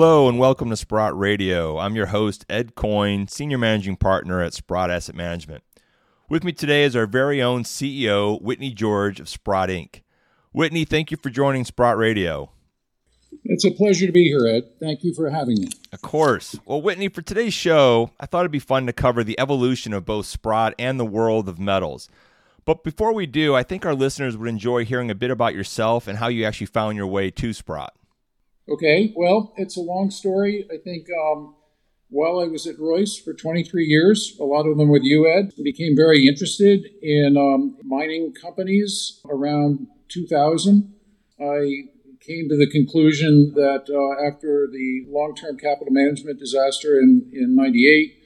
Hello and welcome to Sprott Radio. I'm your host, Ed Coyne, Senior Managing Partner at Sprott Asset Management. With me today is our very own CEO, Whitney George of Sprott Inc. Whitney, thank you for joining Sprott Radio. It's a pleasure to be here, Ed. Thank you for having me. Of course. Well, Whitney, for today's show, I thought it'd be fun to cover the evolution of both Sprott and the world of metals. But before we do, I think our listeners would enjoy hearing a bit about yourself and how you actually found your way to Sprott. Okay, well, it's a long story. I think um, while I was at Royce for 23 years, a lot of them with you, Ed, became very interested in um, mining companies around 2000. I came to the conclusion that uh, after the long term capital management disaster in, in 98,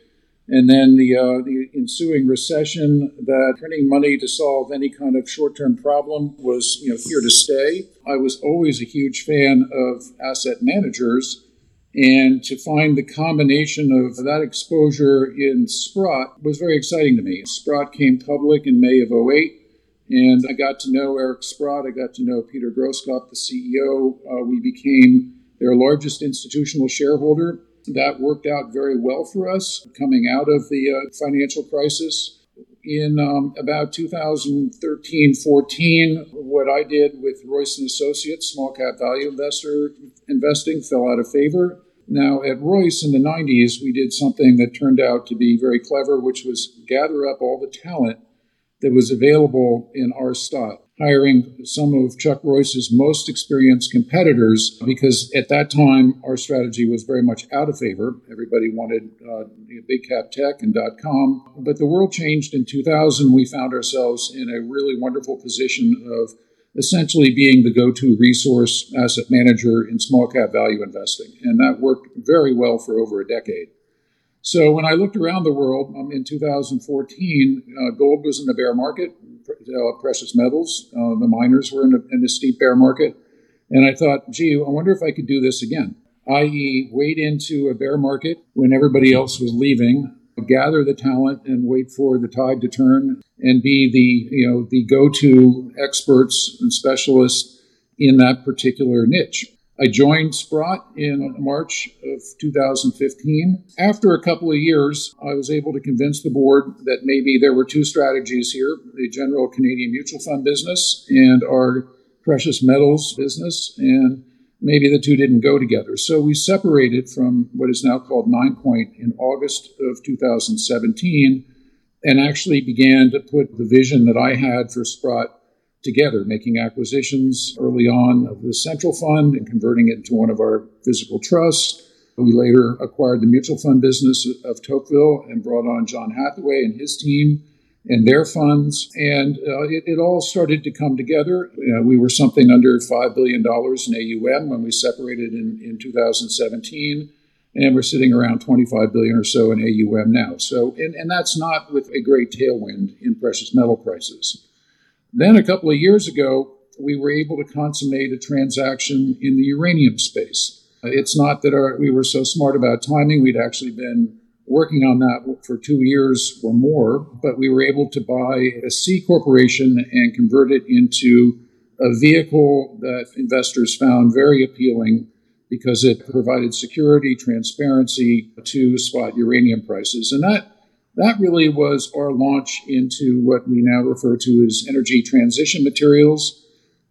and then the, uh, the ensuing recession that printing money to solve any kind of short-term problem was you know here to stay. I was always a huge fan of asset managers, and to find the combination of that exposure in Sprott was very exciting to me. Sprott came public in May of 08, and I got to know Eric Sprott. I got to know Peter Grosskopf, the CEO. Uh, we became their largest institutional shareholder that worked out very well for us coming out of the uh, financial crisis. In um, about 2013 14, what I did with Royce and Associates, small cap value investor investing, fell out of favor. Now, at Royce in the 90s, we did something that turned out to be very clever, which was gather up all the talent that was available in our stock hiring some of Chuck Royce's most experienced competitors because at that time our strategy was very much out of favor. Everybody wanted uh, big cap tech and dot com. But the world changed in 2000. We found ourselves in a really wonderful position of essentially being the go to resource asset manager in small cap value investing. And that worked very well for over a decade. So when I looked around the world um, in 2014, uh, gold was in the bear market, uh, precious metals, uh, the miners were in a, in a, steep bear market. And I thought, gee, I wonder if I could do this again, i.e., wait into a bear market when everybody else was leaving, gather the talent and wait for the tide to turn and be the, you know, the go-to experts and specialists in that particular niche. I joined Sprott in March of 2015. After a couple of years, I was able to convince the board that maybe there were two strategies here the general Canadian mutual fund business and our precious metals business, and maybe the two didn't go together. So we separated from what is now called Ninepoint in August of 2017 and actually began to put the vision that I had for Sprott together, making acquisitions early on of the central fund and converting it into one of our physical trusts. We later acquired the mutual fund business of Tocqueville and brought on John Hathaway and his team and their funds. And uh, it, it, all started to come together. Uh, we were something under $5 billion in AUM when we separated in, in 2017. And we're sitting around 25 billion or so in AUM now. So, and, and that's not with a great tailwind in precious metal prices. Then a couple of years ago, we were able to consummate a transaction in the uranium space. Uh, it's not that our, we were so smart about timing. We'd actually been working on that for two years or more, but we were able to buy a C corporation and convert it into a vehicle that investors found very appealing because it provided security, transparency to spot uranium prices. And that that really was our launch into what we now refer to as energy transition materials.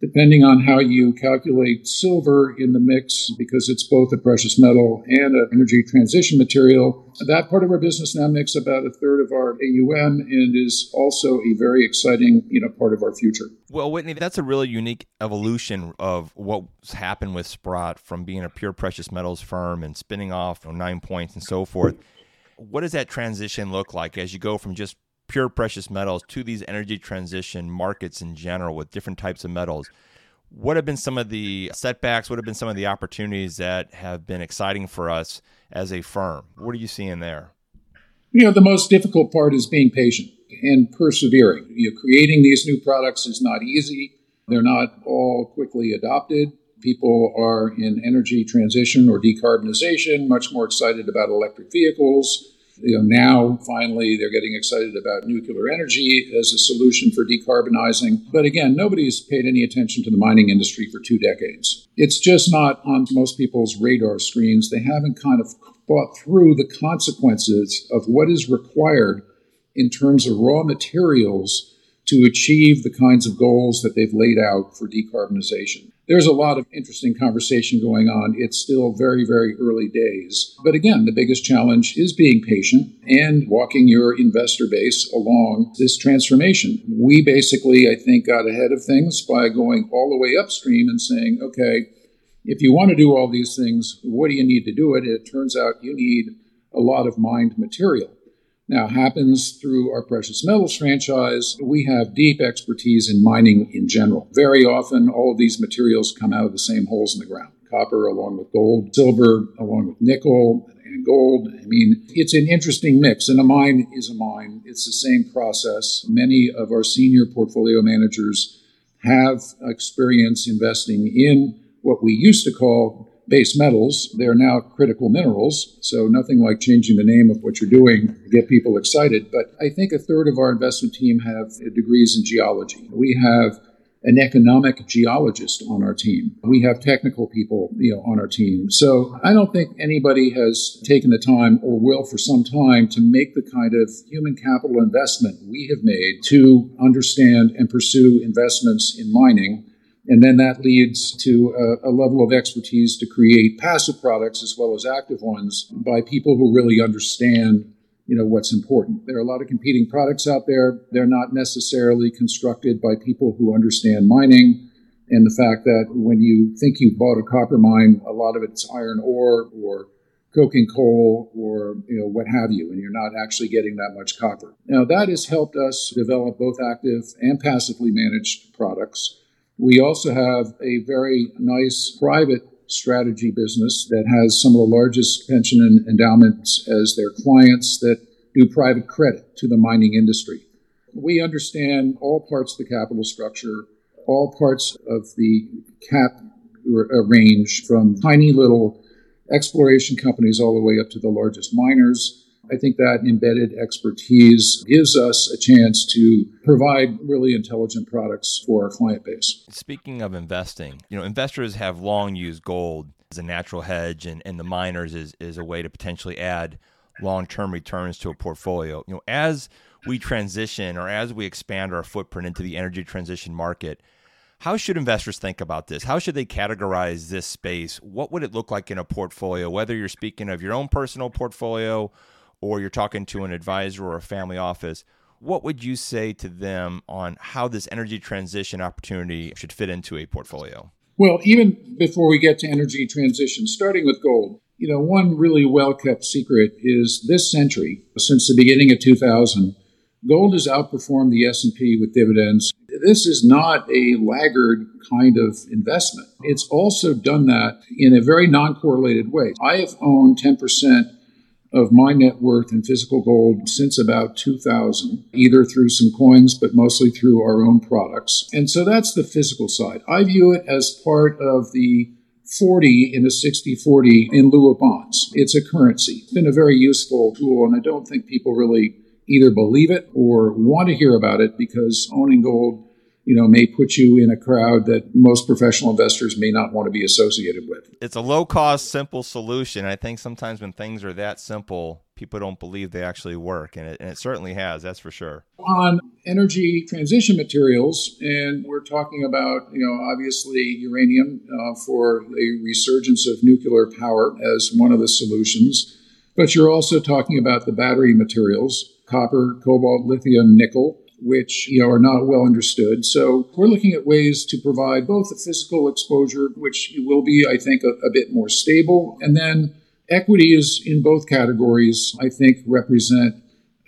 Depending on how you calculate silver in the mix, because it's both a precious metal and an energy transition material, that part of our business now makes about a third of our AUM and is also a very exciting, you know, part of our future. Well, Whitney, that's a really unique evolution of what's happened with Sprott from being a pure precious metals firm and spinning off you know, nine points and so forth. What does that transition look like as you go from just pure precious metals to these energy transition markets in general with different types of metals? What have been some of the setbacks? What have been some of the opportunities that have been exciting for us as a firm? What are you seeing there? You know, the most difficult part is being patient and persevering. You know, creating these new products is not easy. They're not all quickly adopted people are in energy transition or decarbonization, much more excited about electric vehicles. You know, now finally they're getting excited about nuclear energy as a solution for decarbonizing. But again, nobody's paid any attention to the mining industry for two decades. It's just not on most people's radar screens. They haven't kind of thought through the consequences of what is required in terms of raw materials to achieve the kinds of goals that they've laid out for decarbonization. There's a lot of interesting conversation going on. It's still very, very early days. But again, the biggest challenge is being patient and walking your investor base along this transformation. We basically, I think, got ahead of things by going all the way upstream and saying, okay, if you want to do all these things, what do you need to do it? It turns out you need a lot of mined material now happens through our precious metals franchise. We have deep expertise in mining in general. Very often, all of these materials come out of the same holes in the ground copper along with gold, silver along with nickel and gold. I mean, it's an interesting mix, and a mine is a mine. It's the same process. Many of our senior portfolio managers have experience investing in what we used to call base metals. They're now critical minerals. So nothing like changing the name of what you're doing to get people excited. But I think a third of our investment team have degrees in geology. We have an economic geologist on our team. We have technical people, you know, on our team. So I don't think anybody has taken the time or will for some time to make the kind of human capital investment we have made to understand and pursue investments in mining and then that leads to a, a, level of expertise to create passive products as well as active ones by people who really understand you know what's important. There are a lot of competing products out there. They're not necessarily constructed by people who understand mining and the fact that when you think you've bought a copper mine, a lot of it's iron ore or coking coal or you know what have you, and you're not actually getting that much copper. Now that has helped us develop both active and passively managed products. We also have a very nice private strategy business that has some of the largest pension and endowments as their clients that do private credit to the mining industry. We understand all parts of the capital structure, all parts of the cap range from tiny little exploration companies all the way up to the largest miners. I think that embedded expertise gives us a chance to provide really intelligent products for our client base. Speaking of investing, you know, investors have long used gold as a natural hedge and, and the miners is, is a way to potentially add long-term returns to a portfolio. You know, as we transition or as we expand our footprint into the energy transition market, how should investors think about this? How should they categorize this space? What would it look like in a portfolio, whether you're speaking of your own personal portfolio or you're talking to an advisor or a family office, what would you say to them on how this energy transition opportunity should fit into a portfolio? Well, even before we get to energy transition, starting with gold, you know, one really well kept secret is this century, since the beginning of 2000, gold has outperformed the S&P with dividends. This is not a laggard kind of investment. It's also done that in a very non-correlated way. I have owned 10% of my net worth in physical gold since about 2000, either through some coins, but mostly through our own products. And so that's the physical side. I view it as part of the 40 in a 60 40 in lieu of bonds. It's a currency. It's been a very useful tool, and I don't think people really either believe it or want to hear about it because owning gold you know, may put you in a crowd that most professional investors may not want to be associated with. It's a low cost, simple solution. I think sometimes when things are that simple, people don't believe they actually work, and it, and it certainly has, that's for sure. On energy transition materials, and we're talking about, you know, obviously uranium uh, for the resurgence of nuclear power as one of the solutions, but you're also talking about the battery materials copper, cobalt, lithium, nickel which you know are not well understood. So we're looking at ways to provide both a physical exposure, which will be, I think, a, a bit more stable, and then equities in both categories, I think, represent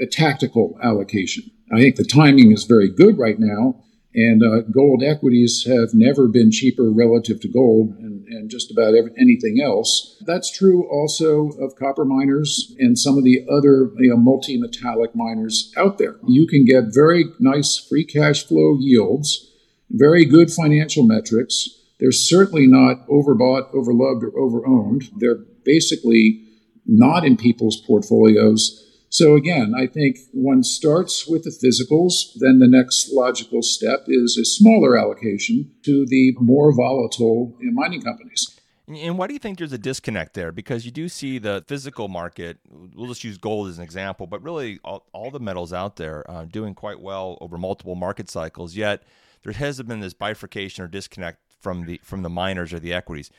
a tactical allocation. I think the timing is very good right now and uh, gold equities have never been cheaper relative to gold and, just about every, anything else. That's true also of copper miners and some of the other you know, multi metallic miners out there. You can get very nice free cash flow yields, very good financial metrics. They're certainly not overbought, overloved, or overowned. They're basically not in people's portfolios So again, I think one starts with the physicals, then the next logical step is a smaller allocation to the more volatile mining companies. And why do you think there's a disconnect there? Because you do see the physical market, we'll just use gold as an example, but really all, all the metals out there uh, doing quite well over multiple market cycles, yet there has been this bifurcation or disconnect from the from the miners or the equities.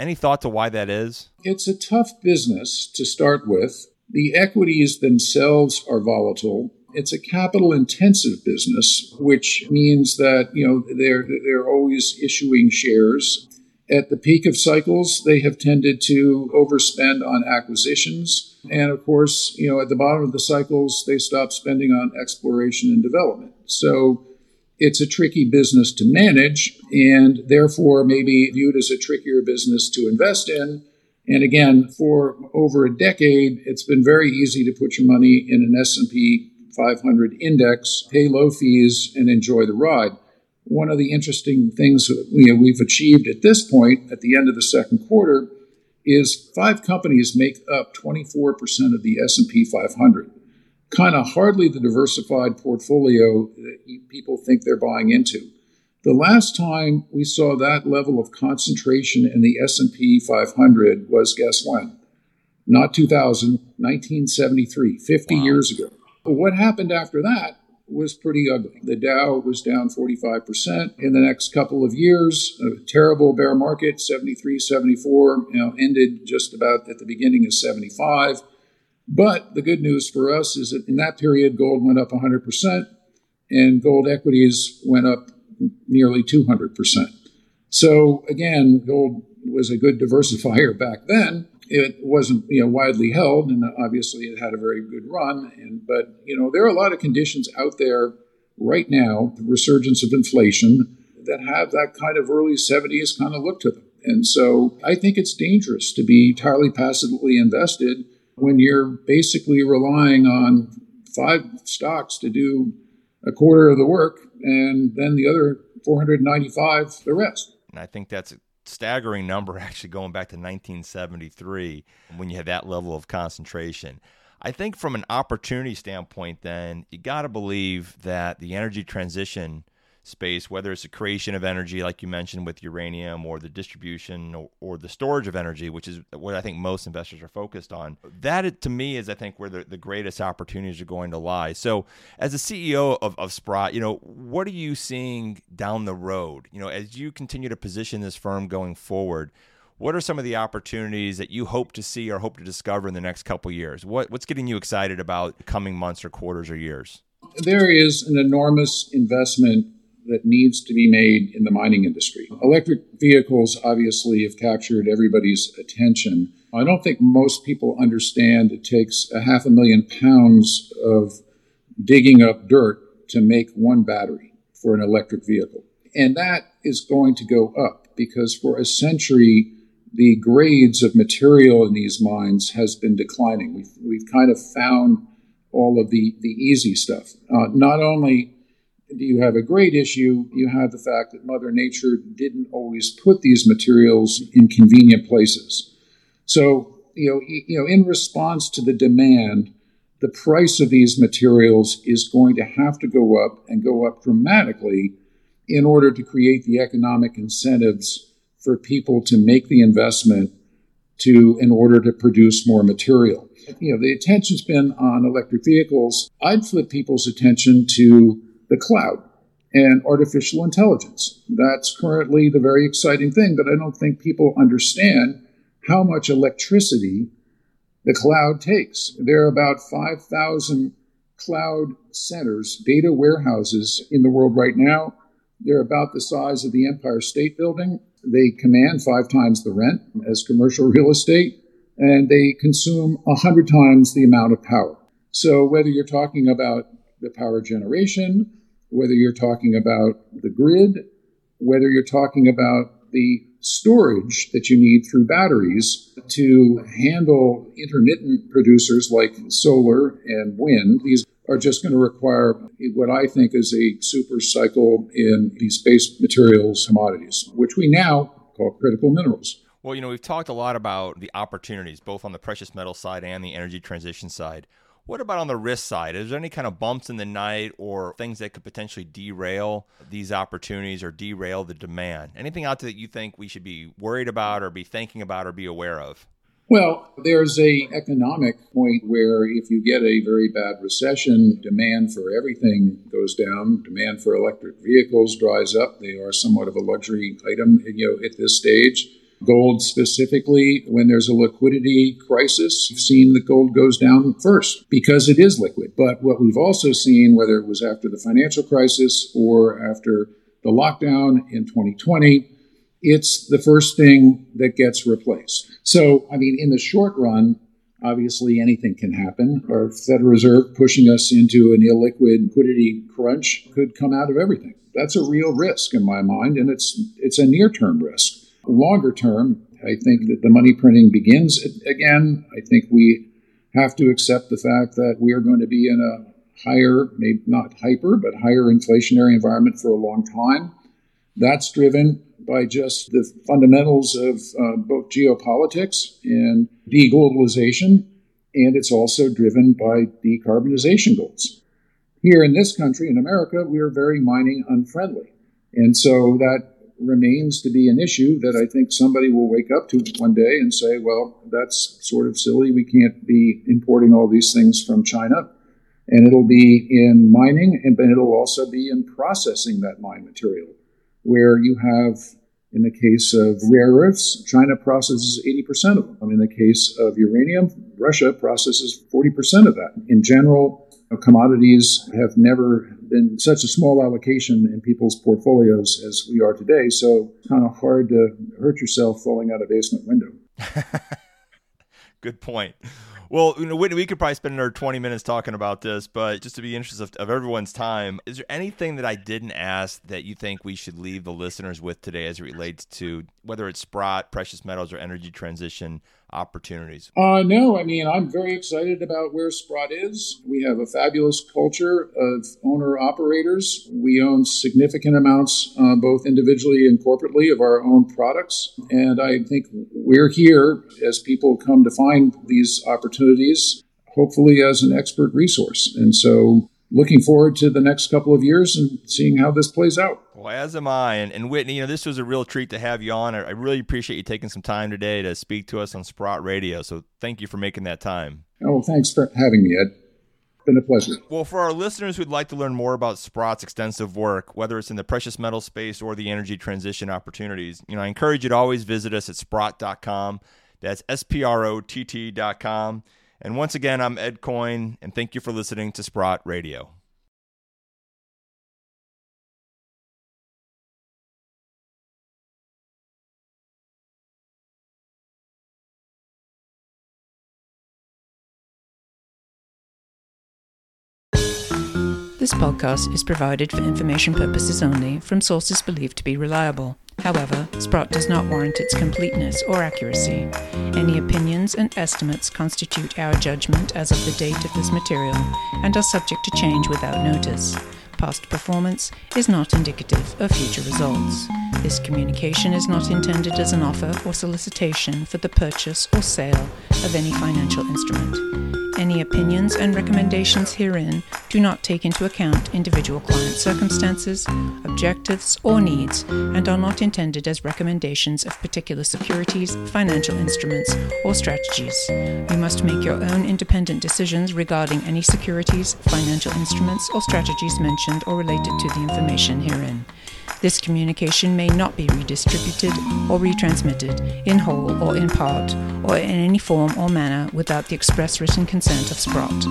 Any thought to why that is? It's a tough business to start with. The equities themselves are volatile. It's a capital intensive business, which means that, you know, they're they're always issuing shares. At the peak of cycles, they have tended to overspend on acquisitions. And of course, you know, at the bottom of the cycles, they stop spending on exploration and development. So it's a tricky business to manage and therefore maybe viewed as a trickier business to invest in. And again, for over a decade, it's been very easy to put your money in an S&P 500 index, pay low fees, and enjoy the ride. One of the interesting things that we, we've achieved at this point, at the end of the second quarter, is five companies make up 24% of the S&P 500 kind of hardly the diversified portfolio that people think they're buying into. The last time we saw that level of concentration in the S&P 500 was guess when? Not 2000, 1973, 50 wow. years ago. But what happened after that was pretty ugly. The Dow was down 45% in the next couple of years. A terrible bear market, 73, 74, you know, ended just about at the beginning of 75. But the good news for us is that in that period, gold went up 100% and gold equities went up nearly 200%. So again, gold was a good diversifier back then. It wasn't you know widely held, and obviously it had a very good run. And but you know there are a lot of conditions out there right now, the resurgence of inflation, that have that kind of early 70s kind of look to them. And so I think it's dangerous to be entirely passively invested when you're basically relying on five stocks to do a quarter of the work and then the other 495 the rest. And I think that's a staggering number actually going back to 1973 when you had that level of concentration. I think from an opportunity standpoint, then, you got to believe that the energy transition space, whether it's the creation of energy, like you mentioned with uranium, or the distribution or, or, the storage of energy, which is what I think most investors are focused on. That, to me, is I think where the, the greatest opportunities are going to lie. So, as a CEO of, of Sprott, you know, what are you seeing down the road? You know, as you continue to position this firm going forward, what are some of the opportunities that you hope to see or hope to discover in the next couple years? What, what's getting you excited about coming months or quarters or years? There is an enormous investment that needs to be made in the mining industry. Electric vehicles obviously have captured everybody's attention. I don't think most people understand it takes a half a million pounds of digging up dirt to make one battery for an electric vehicle. And that is going to go up because for a century, the grades of material in these mines has been declining. We've, we've kind of found all of the, the easy stuff. Uh, not only you have a great issue, you have the fact that Mother Nature didn't always put these materials in convenient places. So, you know, you know, in response to the demand, the price of these materials is going to have to go up and go up dramatically in order to create the economic incentives for people to make the investment to in order to produce more material. You know, the attention's been on electric vehicles. I'd flip people's attention to the cloud and artificial intelligence. That's currently the very exciting thing, but I don't think people understand how much electricity the cloud takes. There are about 5,000 cloud centers, data warehouses in the world right now. They're about the size of the Empire State Building. They command five times the rent as commercial real estate, and they consume 100 times the amount of power. So, whether you're talking about the power generation, whether you're talking about the grid, whether you're talking about the storage that you need through batteries to handle intermittent producers like solar and wind. These are just going to require what I think is a super cycle in these base materials commodities, which we now call critical minerals. Well, you know, we've talked a lot about the opportunities, both on the precious metal side and the energy transition side. What about on the risk side? Is there any kind of bumps in the night or things that could potentially derail these opportunities or derail the demand? Anything out there that you think we should be worried about or be thinking about or be aware of? Well, there's a economic point where if you get a very bad recession, demand for everything goes down. Demand for electric vehicles dries up. They are somewhat of a luxury item, you know, at this stage. Gold specifically, when there's a liquidity crisis, you've seen that gold goes down first because it is liquid. But what we've also seen, whether it was after the financial crisis or after the lockdown in 2020, it's the first thing that gets replaced. So, I mean, in the short run, obviously anything can happen. Our Federal Reserve pushing us into an illiquid liquidity crunch could come out of everything. That's a real risk in my mind, and it's it's a near-term risk. Longer term, I think that the money printing begins again. I think we have to accept the fact that we are going to be in a higher, maybe not hyper, but higher inflationary environment for a long time. That's driven by just the fundamentals of uh, both geopolitics and deglobalization, and it's also driven by decarbonization goals. Here in this country, in America, we are very mining unfriendly. And so that remains to be an issue that I think somebody will wake up to one day and say, well, that's sort of silly. We can't be importing all these things from China. And it'll be in mining, and it'll also be in processing that mine material, where you have, in the case of rare earths, China processes 80% of them. I mean, in the case of uranium, Russia processes 40% of that. In general, commodities have never been such a small allocation in people's portfolios as we are today. So it's kind of hard to hurt yourself falling out a basement window. Good point. Well, you know, Whitney, we could probably spend another 20 minutes talking about this, but just to be interested of, of, everyone's time, is there anything that I didn't ask that you think we should leave the listeners with today as it relates to whether it's Sprott, precious metals, or energy transition opportunities? Uh, no, I mean, I'm very excited about where Sprott is. We have a fabulous culture of owner operators. We own significant amounts, uh, both individually and corporately, of our own products. And I think we're here as people come to find these opportunities, hopefully as an expert resource. And so looking forward to the next couple of years and seeing how this plays out. Well, as am I. And, and Whitney, you know, this was a real treat to have you on. I, I really appreciate you taking some time today to speak to us on Sprott Radio. So thank you for making that time. Oh, thanks for having me, Ed. Been a pleasure. Well, for our listeners who'd like to learn more about Sprott's extensive work, whether it's in the precious metal space or the energy transition opportunities, you know, I encourage you to always visit us at sprott.com. That's S P R O T T.com. And once again, I'm Ed Coyne, and thank you for listening to Sprott Radio. This podcast is provided for information purposes only from sources believed to be reliable. However, Sprott does not warrant its completeness or accuracy. Any opinions and estimates constitute our judgment as of the date of this material and are subject to change without notice. Past performance is not indicative of future results. This communication is not intended as an offer or solicitation for the purchase or sale of any financial instrument. Any opinions and recommendations herein do not take into account individual client circumstances, objectives, or needs, and are not intended as recommendations of particular securities, financial instruments, or strategies. You must make your own independent decisions regarding any securities, financial instruments, or strategies mentioned or related to the information herein. This communication may not be redistributed or retransmitted in whole or in part or in any form or manner without the express written consent of Sprott.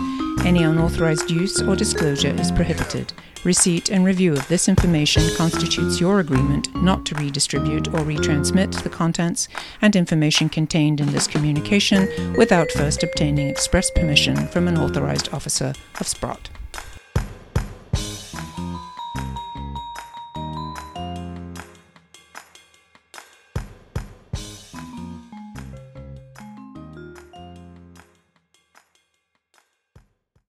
Any unauthorized use or disclosure is prohibited. Receipt and review of this information constitutes your agreement not to redistribute or retransmit the contents and information contained in this communication without first obtaining express permission from an authorized officer of Sprott.